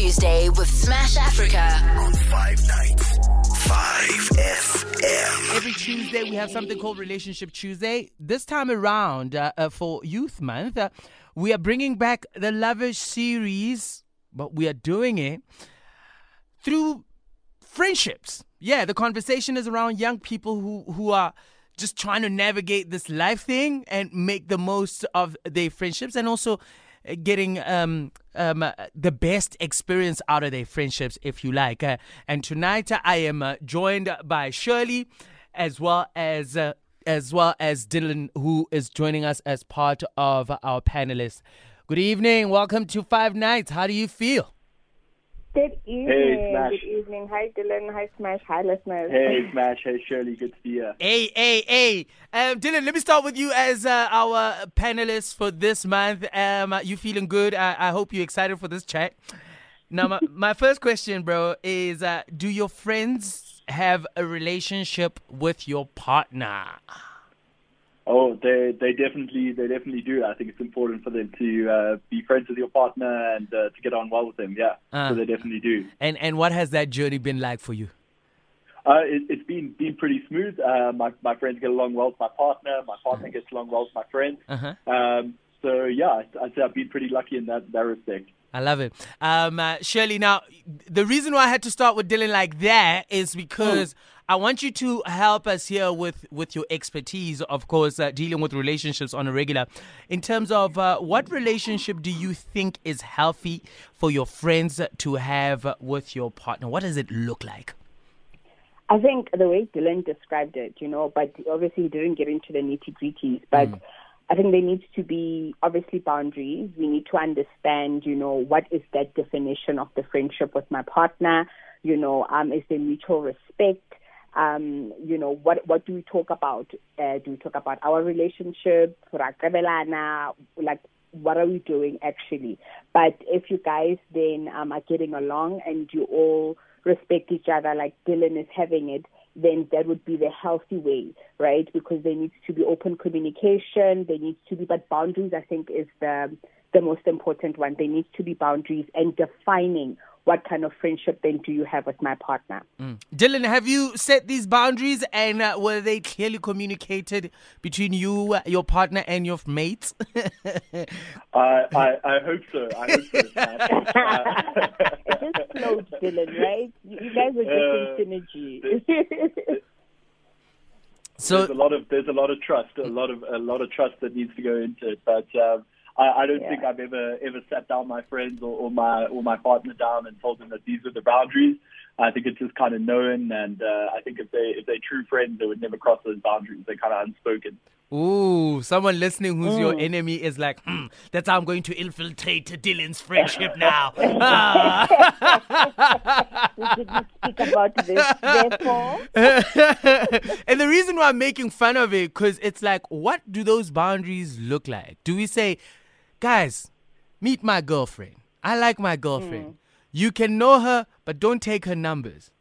Tuesday with Smash Africa. on Five Nights. 5 FM. Every Tuesday, we have something called Relationship Tuesday. This time around, uh, uh, for Youth Month, uh, we are bringing back the Love-ish series, but we are doing it through friendships. Yeah, the conversation is around young people who, who are just trying to navigate this life thing and make the most of their friendships and also uh, getting um, um, the best experience out of their friendships, if you like. Uh, and tonight uh, I am uh, joined by Shirley, as well as uh, as well as Dylan, who is joining us as part of our panelists. Good evening, welcome to Five Nights. How do you feel? Good evening. Hey, Smash. Good evening. Hi, Dylan. Hi, Smash. Hi, listeners. Hey, Smash. Hey, Shirley. Good to see you. Hey, hey, hey. Um, Dylan, let me start with you as uh, our panelist for this month. Um, you feeling good? I, I hope you're excited for this chat. Now, my, my first question, bro, is uh, do your friends have a relationship with your partner? Oh, they they definitely they definitely do. I think it's important for them to uh, be friends with your partner and uh, to get on well with them. Yeah, Uh. so they definitely do. And and what has that journey been like for you? Uh, it, it's been been pretty smooth. Uh, my my friends get along well with my partner. My partner gets along well with my friends. Uh-huh. Um, so yeah, I'd, I'd say I've been pretty lucky in that that respect. I love it. Um, uh, Shirley, now, the reason why I had to start with Dylan like that is because I want you to help us here with, with your expertise, of course, uh, dealing with relationships on a regular. In terms of uh, what relationship do you think is healthy for your friends to have with your partner? What does it look like? I think the way Dylan described it, you know, but obviously he didn't get into the nitty gritties. But I think there needs to be obviously boundaries. We need to understand, you know, what is that definition of the friendship with my partner? You know, um, is there mutual respect? Um, you know, what what do we talk about? Uh, do we talk about our relationship? Like, what are we doing actually? But if you guys then um, are getting along and you all respect each other like Dylan is having it, then that would be the healthy way, right? Because there needs to be open communication. There needs to be, but boundaries, I think, is the the most important one. There needs to be boundaries and defining what kind of friendship then do you have with my partner. Dylan, have you set these boundaries and uh, were they clearly communicated between you, uh, your partner, and your mates? I I, I hope so. I hope so. Uh, It just flowed, Dylan, right? You you guys are just in synergy. so, there's a lot of there's a lot of trust, a lot of a lot of trust that needs to go into it. But um, I, I don't Yeah. think I've ever ever sat down my friends or, or my or my partner down and told them that these are the boundaries. I think it's just kind of known, and uh, I think if they if they're true friends, they would never cross those boundaries. They're kind of unspoken. Ooh, someone listening who's your enemy is like, hmm, that's how I'm going to infiltrate Dylan's friendship now. Ah. we didn't speak about this, therefore. and the reason why I'm making fun of it, because it's like, what do those boundaries look like? Do we say, guys, meet my girlfriend. I like my girlfriend. You can know her, but don't take her numbers.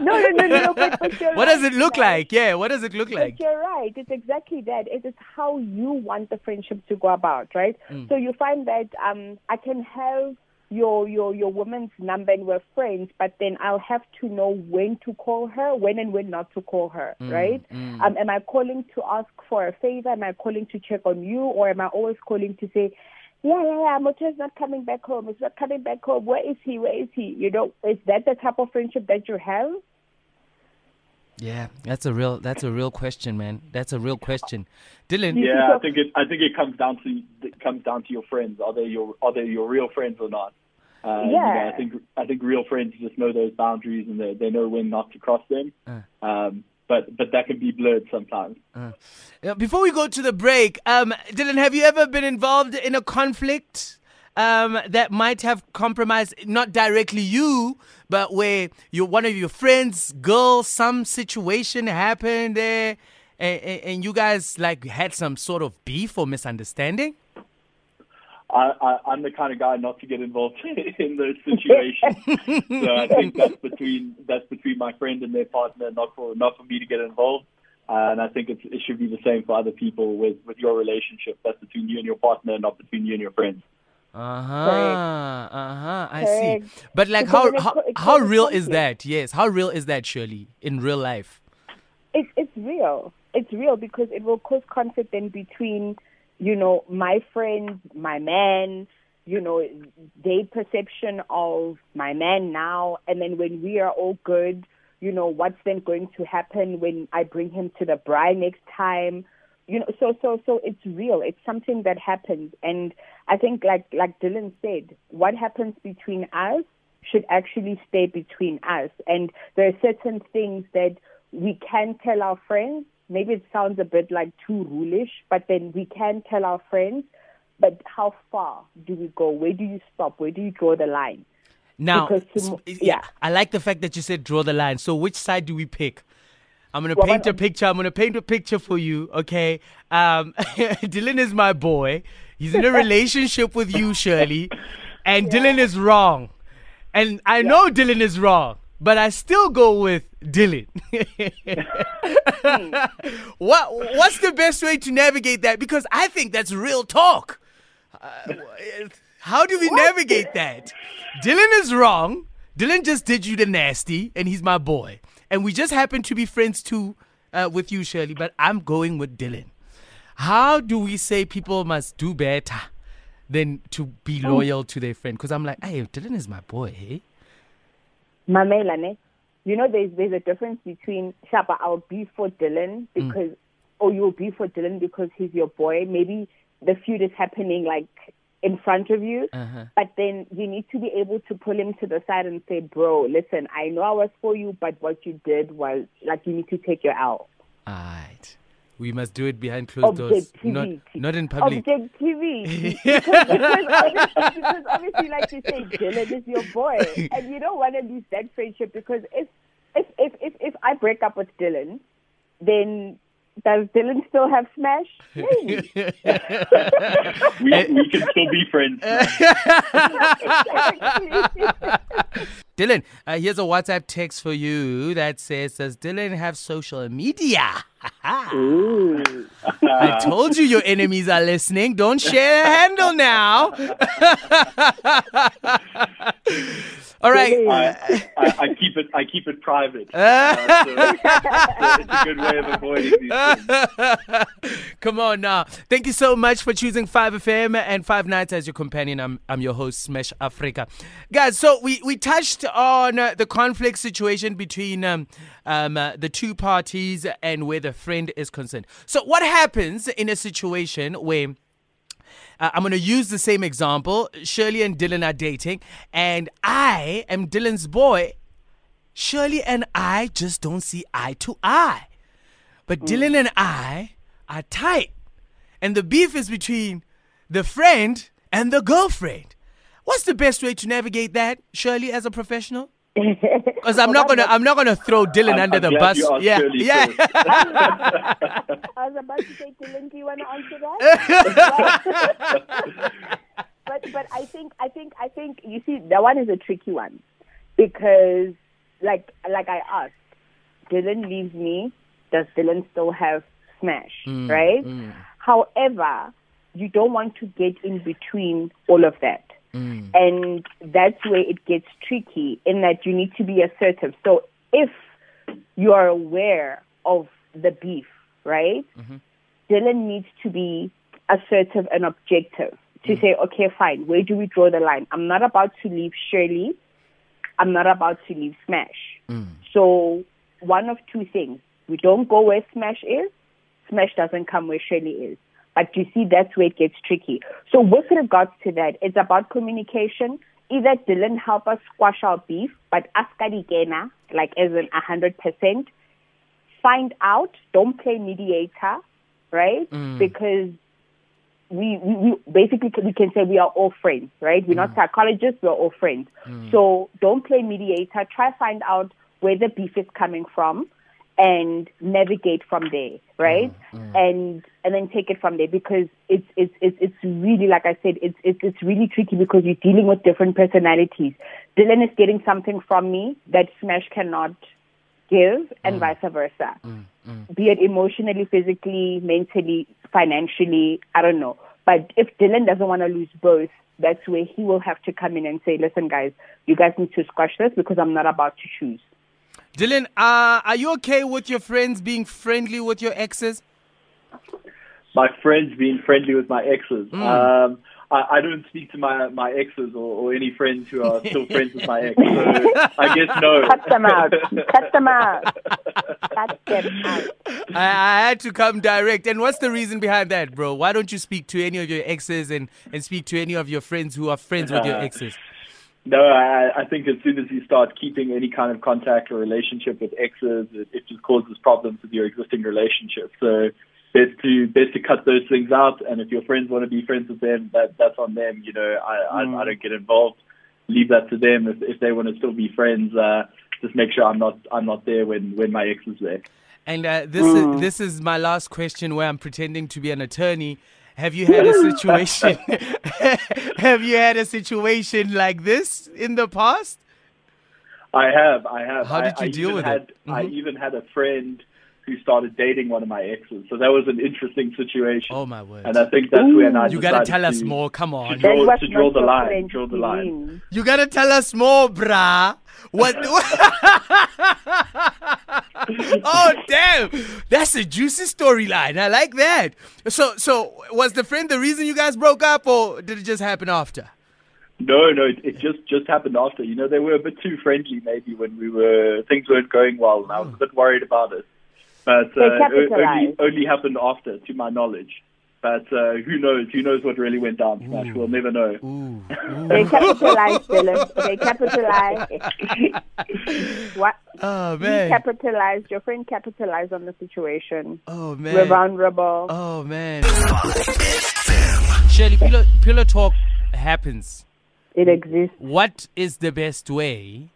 No, no, no, no. But, but What does it look like? Yeah, what does it look like? But you're right. It's exactly that. It is how you want the friendship to go about, right? Mm. So you find that um, I can have your your your woman's number and we're friends, but then I'll have to know when to call her, when and when not to call her, Mm, right? Um, am I calling to ask for a favor? Am I calling to check on you, or am I always calling to say? Yeah, yeah, yeah. Moto's not coming back home. He's not coming back home. Where is he? Where is he? You know, is that the type of friendship that you have? Yeah, that's a real that's a real question, man. That's a real question. Dylan, Yeah, I think it I think it comes down to it comes down to your friends. Are they your are they your real friends or not? Uh, you know, Yeah. I think I think real friends just know those boundaries and they they know when not to cross them. Um, but but that can be blurred sometimes. Uh, Before we go to the break, um, Dylan, have you ever been involved in a conflict um, that might have compromised not directly you, but where you one of your friends, girl, some situation happened there, and, and you guys like had some sort of beef or misunderstanding? I, I, I'm the kind of guy not to get involved in those situations. so I think that's between that's between my friend and their partner, not for not for me to get involved. Uh, and I think it's, it should be the same for other people with, with your relationship. That's between you and your partner, not between you and your friends. Uh huh. Uh huh. I see. But like, how how, how real is that? Yes. How real is that, Shirley, in real life? It's it's real. It's real because it will cause conflict then between, you know, my friends, my man, you know, their perception of my man now, and then when we are all good, you know, what's then going to happen when I bring him to the braai next time? You know, so so so it's real. It's something that happens, and I think like like Dylan said, what happens between us should actually stay between us. And there are certain things that we can tell our friends. Maybe it sounds a bit like too rulish, but then we can tell our friends. But how far do we go? Where do you stop? Where do you draw the line? Now, to- yeah. I like the fact that you said draw the line. So, which side do we pick? I'm gonna Well, paint a picture. I'm gonna paint a picture for you. Okay. Um, Dylan is my boy. He's in a relationship with you, Shirley, and Dylan is wrong. And I know Dylan is wrong, but I still go with Dylan. what What's the best way to navigate that? Because I think that's real talk. Uh, how do we navigate that? Dylan is wrong. Dylan just did you the nasty, and he's my boy. And we just happen to be friends too uh, with you, Shirley, but I'm going with Dylan. How do we say people must do better than to be loyal to their friend? Because I'm like, hey, Dylan is my boy, hey? Mamela, ne? You know, there's there's a difference between Shaba. I'll be for Dylan because, or you'll be for Dylan because he's your boy. Maybe the feud is happening like in front of you, Uh-huh. but then you need to be able to pull him to the side and say, "Bro, listen, I know I was for you, but what you did was like you need to take your L." We must do it behind closed doors, not, not in public. Objectivity. because, because, obviously, because obviously, like you say, Dylan is your boy, and you don't want to lose that friendship because if if if if, if I break up with Dylan, then does Dylan still have Smash? Maybe. We, we can still be friends. Dylan, uh, here's a WhatsApp text for you that says, Does Dylan have social media? I told you your enemies are listening. Don't share a handle now. All right. I, I, I keep it. I keep it private. Uh, so, so it's a good way of avoiding these things. Come on now. Thank you so much for choosing 5FM and 5 Nights as your companion. I'm, I'm your host, Smash Africa. Guys, so we, we touched on uh, the conflict situation between um, um, uh, the two parties and where the friend is concerned. So, what happens in a situation where uh, I'm going to use the same example. Shirley and Dylan are dating, and I am Dylan's boy. Shirley and I just don't see eye to eye. But Dylan and I are tight. And the beef is between the friend and the girlfriend. What's the best way to navigate that, Shirley, as a professional? Because I'm not gonna, I'm not gonna throw Dylan I'm- under I'm the bus. Yeah, yeah. I was about to say, Dylan, do you want to answer that? but but I think I think I think you see that one is a tricky one because like like I asked, Dylan leaves me. Does Dylan still have smash? Mm, right. Mm. However, you don't want to get in between all of that. Mm. And that's where it gets tricky in that you need to be assertive. So if you are aware of the beef, right? Mm-hmm. Dylan needs to be assertive and objective to mm. say, okay, fine, where do we draw the line? I'm not about to leave Shirley. I'm not about to leave Smash. Mm. So one of two things. We don't go where Smash is. Smash doesn't come where Shirley is. But you see, that's where it gets tricky. So with regards to that, it's about communication. Either Dylan help us squash our beef, but askadigena, like as in a hundred percent, find out, don't play mediator, right? Mm. Because we, we, we basically we can say we are all friends, right? We're not mm. psychologists, we're all friends. Mm. So don't play mediator. Try find out where the beef is coming from and navigate from there, right? And and then take it from there because it's it's it's it's really like I said, it's it's it's really tricky because you're dealing with different personalities. Dylan is getting something from me that Smash cannot give, and mm. vice versa. Mm, mm. Be it emotionally, physically, mentally, financially, I don't know. But if Dylan doesn't want to lose both, that's where he will have to come in and say, listen, guys, you guys need to squash this because I'm not about to choose. Dylan, uh, are you okay with your friends being friendly with your exes? My friends being friendly with my exes. Mm. Um, I, I don't speak to my my exes or, or any friends who are still friends with my ex. So I guess no. Cut them out. Cut them out. Cut them out. I, I had to come direct. And what's the reason behind that, bro? Why don't you speak to any of your exes and, and speak to any of your friends who are friends with your exes? No, I, I think as soon as you start keeping any kind of contact or relationship with exes, it, it just causes problems with your existing relationship. So best to best to cut those things out. And if your friends want to be friends with them, that that's on them. You know, I I, I don't get involved. Leave that to them. If if they want to still be friends, uh, just make sure I'm not I'm not there when when my ex is there. And uh, this is this is my last question, where I'm pretending to be an attorney. Have you had a situation? have you had a situation like this in the past? I have, I have. How did I, you I deal even with had, it? I Mhm. even had a friend who started dating one of my exes, so that was an interesting situation. Oh my word! And I think that's when I You gotta decided tell us to- more. Come to draw, to draw not the your line. friend, Draw the line. You gotta tell us more, brah. What? oh damn! That's a juicy storyline. I like that. So, so was the friend the reason you guys broke up, or did it just happen after? No, no, it, it just just happened after. You know, they were a bit too friendly maybe when we were things weren't going well, and I was a oh. bit worried about it. But uh, only only happened after, to my knowledge. But uh, who knows? Who knows what really went down? Smash, we'll never know. Ooh, They capitalized, Dylan. They capitalized. what? oh You man. capitalized. Your friend capitalized on the situation. Oh man. We're vulnerable. Oh man. Shirley, pillow, pillow talk happens. It exists. What is the best way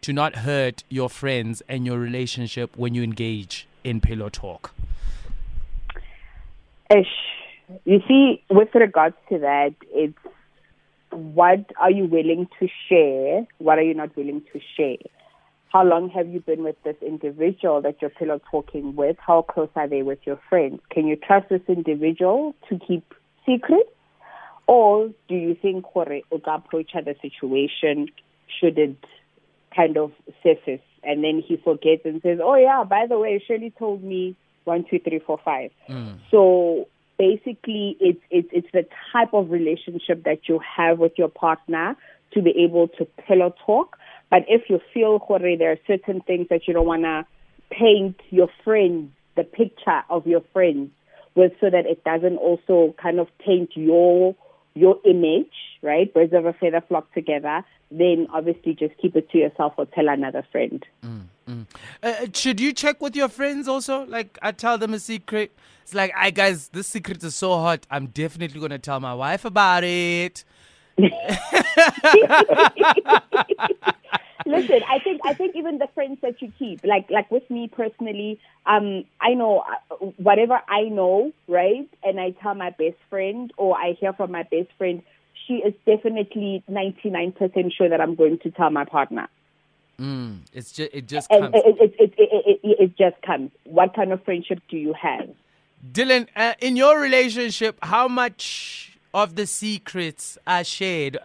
to not hurt your friends and your relationship when you engage in pillow talk? Ish. You see, with regards to that, it's what are you willing to share? What are you not willing to share? How long have you been with this individual that you're pillow talking with? How close are they with your friends? Can you trust this individual to keep secrets? Or do you think ka approach the situation should it kind of surface and then he forgets and says, Oh yeah, by the way, Shirley told me one, two, three, four, five. Mm. So basically it's it's it's the type of relationship that you have with your partner to be able to pillow talk. But if you feel Hore, there are certain things that you don't wanna paint your friends, the picture of your friends with so that it doesn't also kind of taint your your image, right? Birds of a feather flock together, then obviously just keep it to yourself or tell another friend. Mm, mm. Uh, uh, should you check with your friends also? Like, I tell them a secret. It's like, I guys, this secret is so hot. I'm definitely gonna tell my wife about it. Listen, I think I think even the friends that you keep, like like with me personally, um, I know uh, whatever I know, right, and I tell my best friend or I hear from my best friend, she is definitely ninety nine percent sure that I'm going to tell my partner, Mm, it's just, it just and comes. it it, it, it, it, it it just comes. What kind of friendship do you have? Dylan, uh, in your relationship, how much of the secrets are shared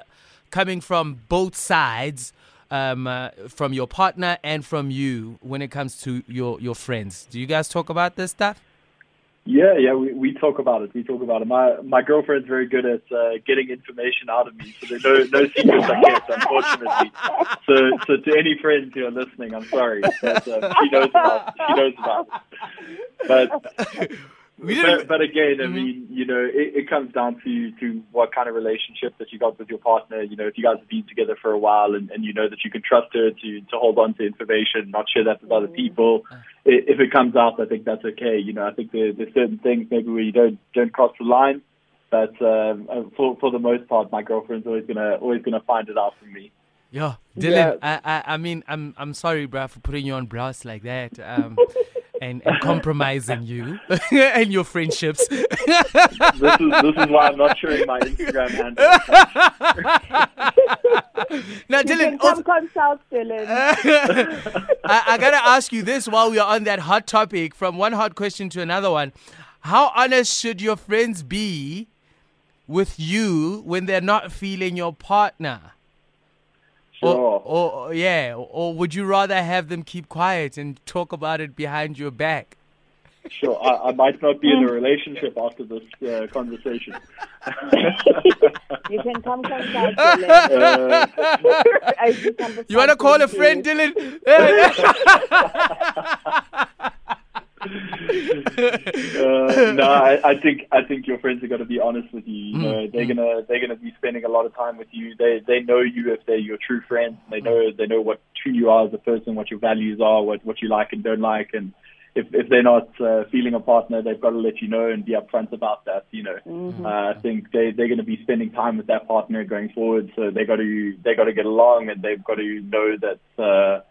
coming from both sides, um, uh, from your partner and from you, when it comes to your, your friends? Do you guys talk about this stuff? Yeah, yeah, we, we talk about it. We talk about it. My my girlfriend's very good at uh, getting information out of me, so there's no no secrets I kept, unfortunately. So so to any friends who are listening, I'm sorry, but uh, she knows about she knows about it. But but, but again, I mean, you know, it, it comes down to to what kind of relationship that you got with your partner. You know, if you guys have been together for a while and, and you know that you can trust her to to hold on to information, not share that with other people. I- If it comes out, I think that's okay. You know, I think there, there's certain things maybe where you don't don't cross the line. But um, uh, for for the most part, my girlfriend's always gonna always gonna find it out from me. Yeah, Dylan. I, I, I mean, I'm, I'm sorry, bruh, for putting you on blast like that, um, and, and compromising you and your friendships. This is this is why I'm not sharing my Instagram handle. now, You Dylan, can come oh- also, consult Dylan. I, I gotta ask you this while we are on that hot topic, from one hot question to another one. How honest should your friends be with you when they're not feeling your partner? Sure. Or, or, or yeah, or would you rather have them keep quiet and talk about it behind your back? Sure. I, I might not be in a relationship after this uh, conversation. You can come consult Dylan. Uh, come You want to call a friend, Dylan? uh, no, I, I think I think your friends are going to be honest with you. You know, they're gonna they're gonna be spending a lot of time with you. They they know you if they're your true friends. They know they know what who you are as a person, what your values are, what what you like and don't like, and if if they're not uh, feeling a partner, they've got to let you know and be upfront about that. You know, uh, I think they they're going to be spending time with that partner going forward, so they got to they got to get along and they've got to know that. Uh,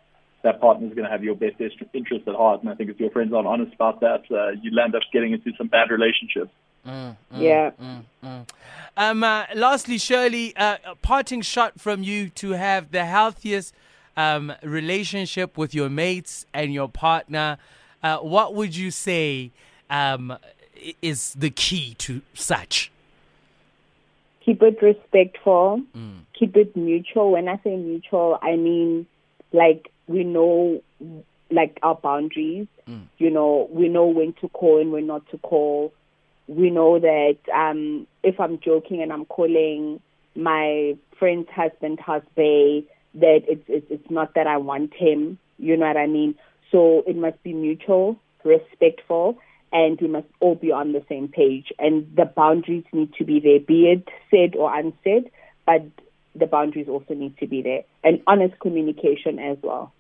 that partner is going to have your best interest at heart, and I think if your friends aren't honest about that, uh, you'll end up getting into some bad relationships. Yeah. Um, uh, lastly, Shirley, uh, a parting shot from you to have the healthiest um, relationship with your mates and your partner. Uh, what would you say um, is the key to such? keep it respectful, keep it mutual. When I say mutual, I mean like we know like our boundaries. You know, we know when to call and when not to call. We know that um if I'm joking and I'm calling my friend's husband husband, that it's, it's it's not that I want him. You know what I mean? So it must be mutual, respectful, and we must all be on the same page. And the boundaries need to be there, be it said or unsaid, but the boundaries also need to be there. And honest communication as well.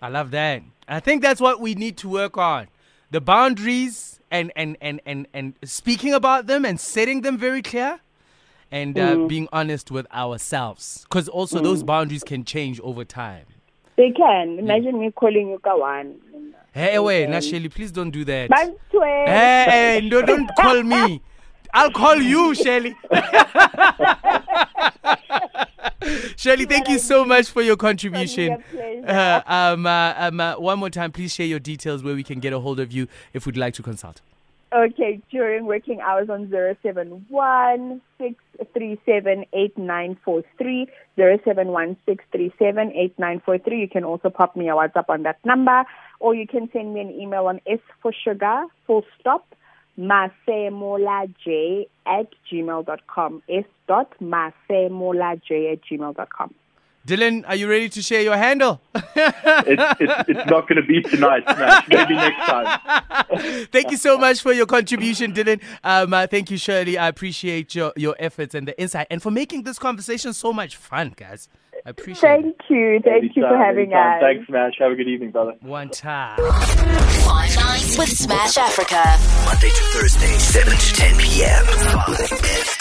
I love that. I think that's what we need to work on. The boundaries and and and and, and speaking about them and setting them very clear and uh, mm. being honest with ourselves because also those mm. boundaries can change over time. They can. Mm. Imagine me calling you Kawan. Hey, wait, now Shelly, please don't do that. Hey, hey, no, don't call me. I'll call you, Shelly. Shelly, thank you so much for your contribution. Uh, um, uh, um, uh, one more time, please share your details where we can get a hold of you if we'd like to consult. Okay, during working hours on 071 637 8943, 071 637 8943. You can also pop me a WhatsApp on that number, or you can send me an email on S for sugar, full stop, masemolaj at gmail.com. S dot masemolaj at gmail.com. Dylan, are you ready to share your handle? It's, it's, it's not going to be tonight, Smash. Maybe next time. thank you so much for your contribution, Dylan. Um, uh, thank you, Shirley. I appreciate your, your efforts and the insight and for making this conversation so much fun, guys. I appreciate it. Thank you. Thank you for having anytime. us. Thanks, Smash. Have a good evening, brother. One time. Five Nights with Smash Africa. Monday to Thursday, 7 to 10 p.m.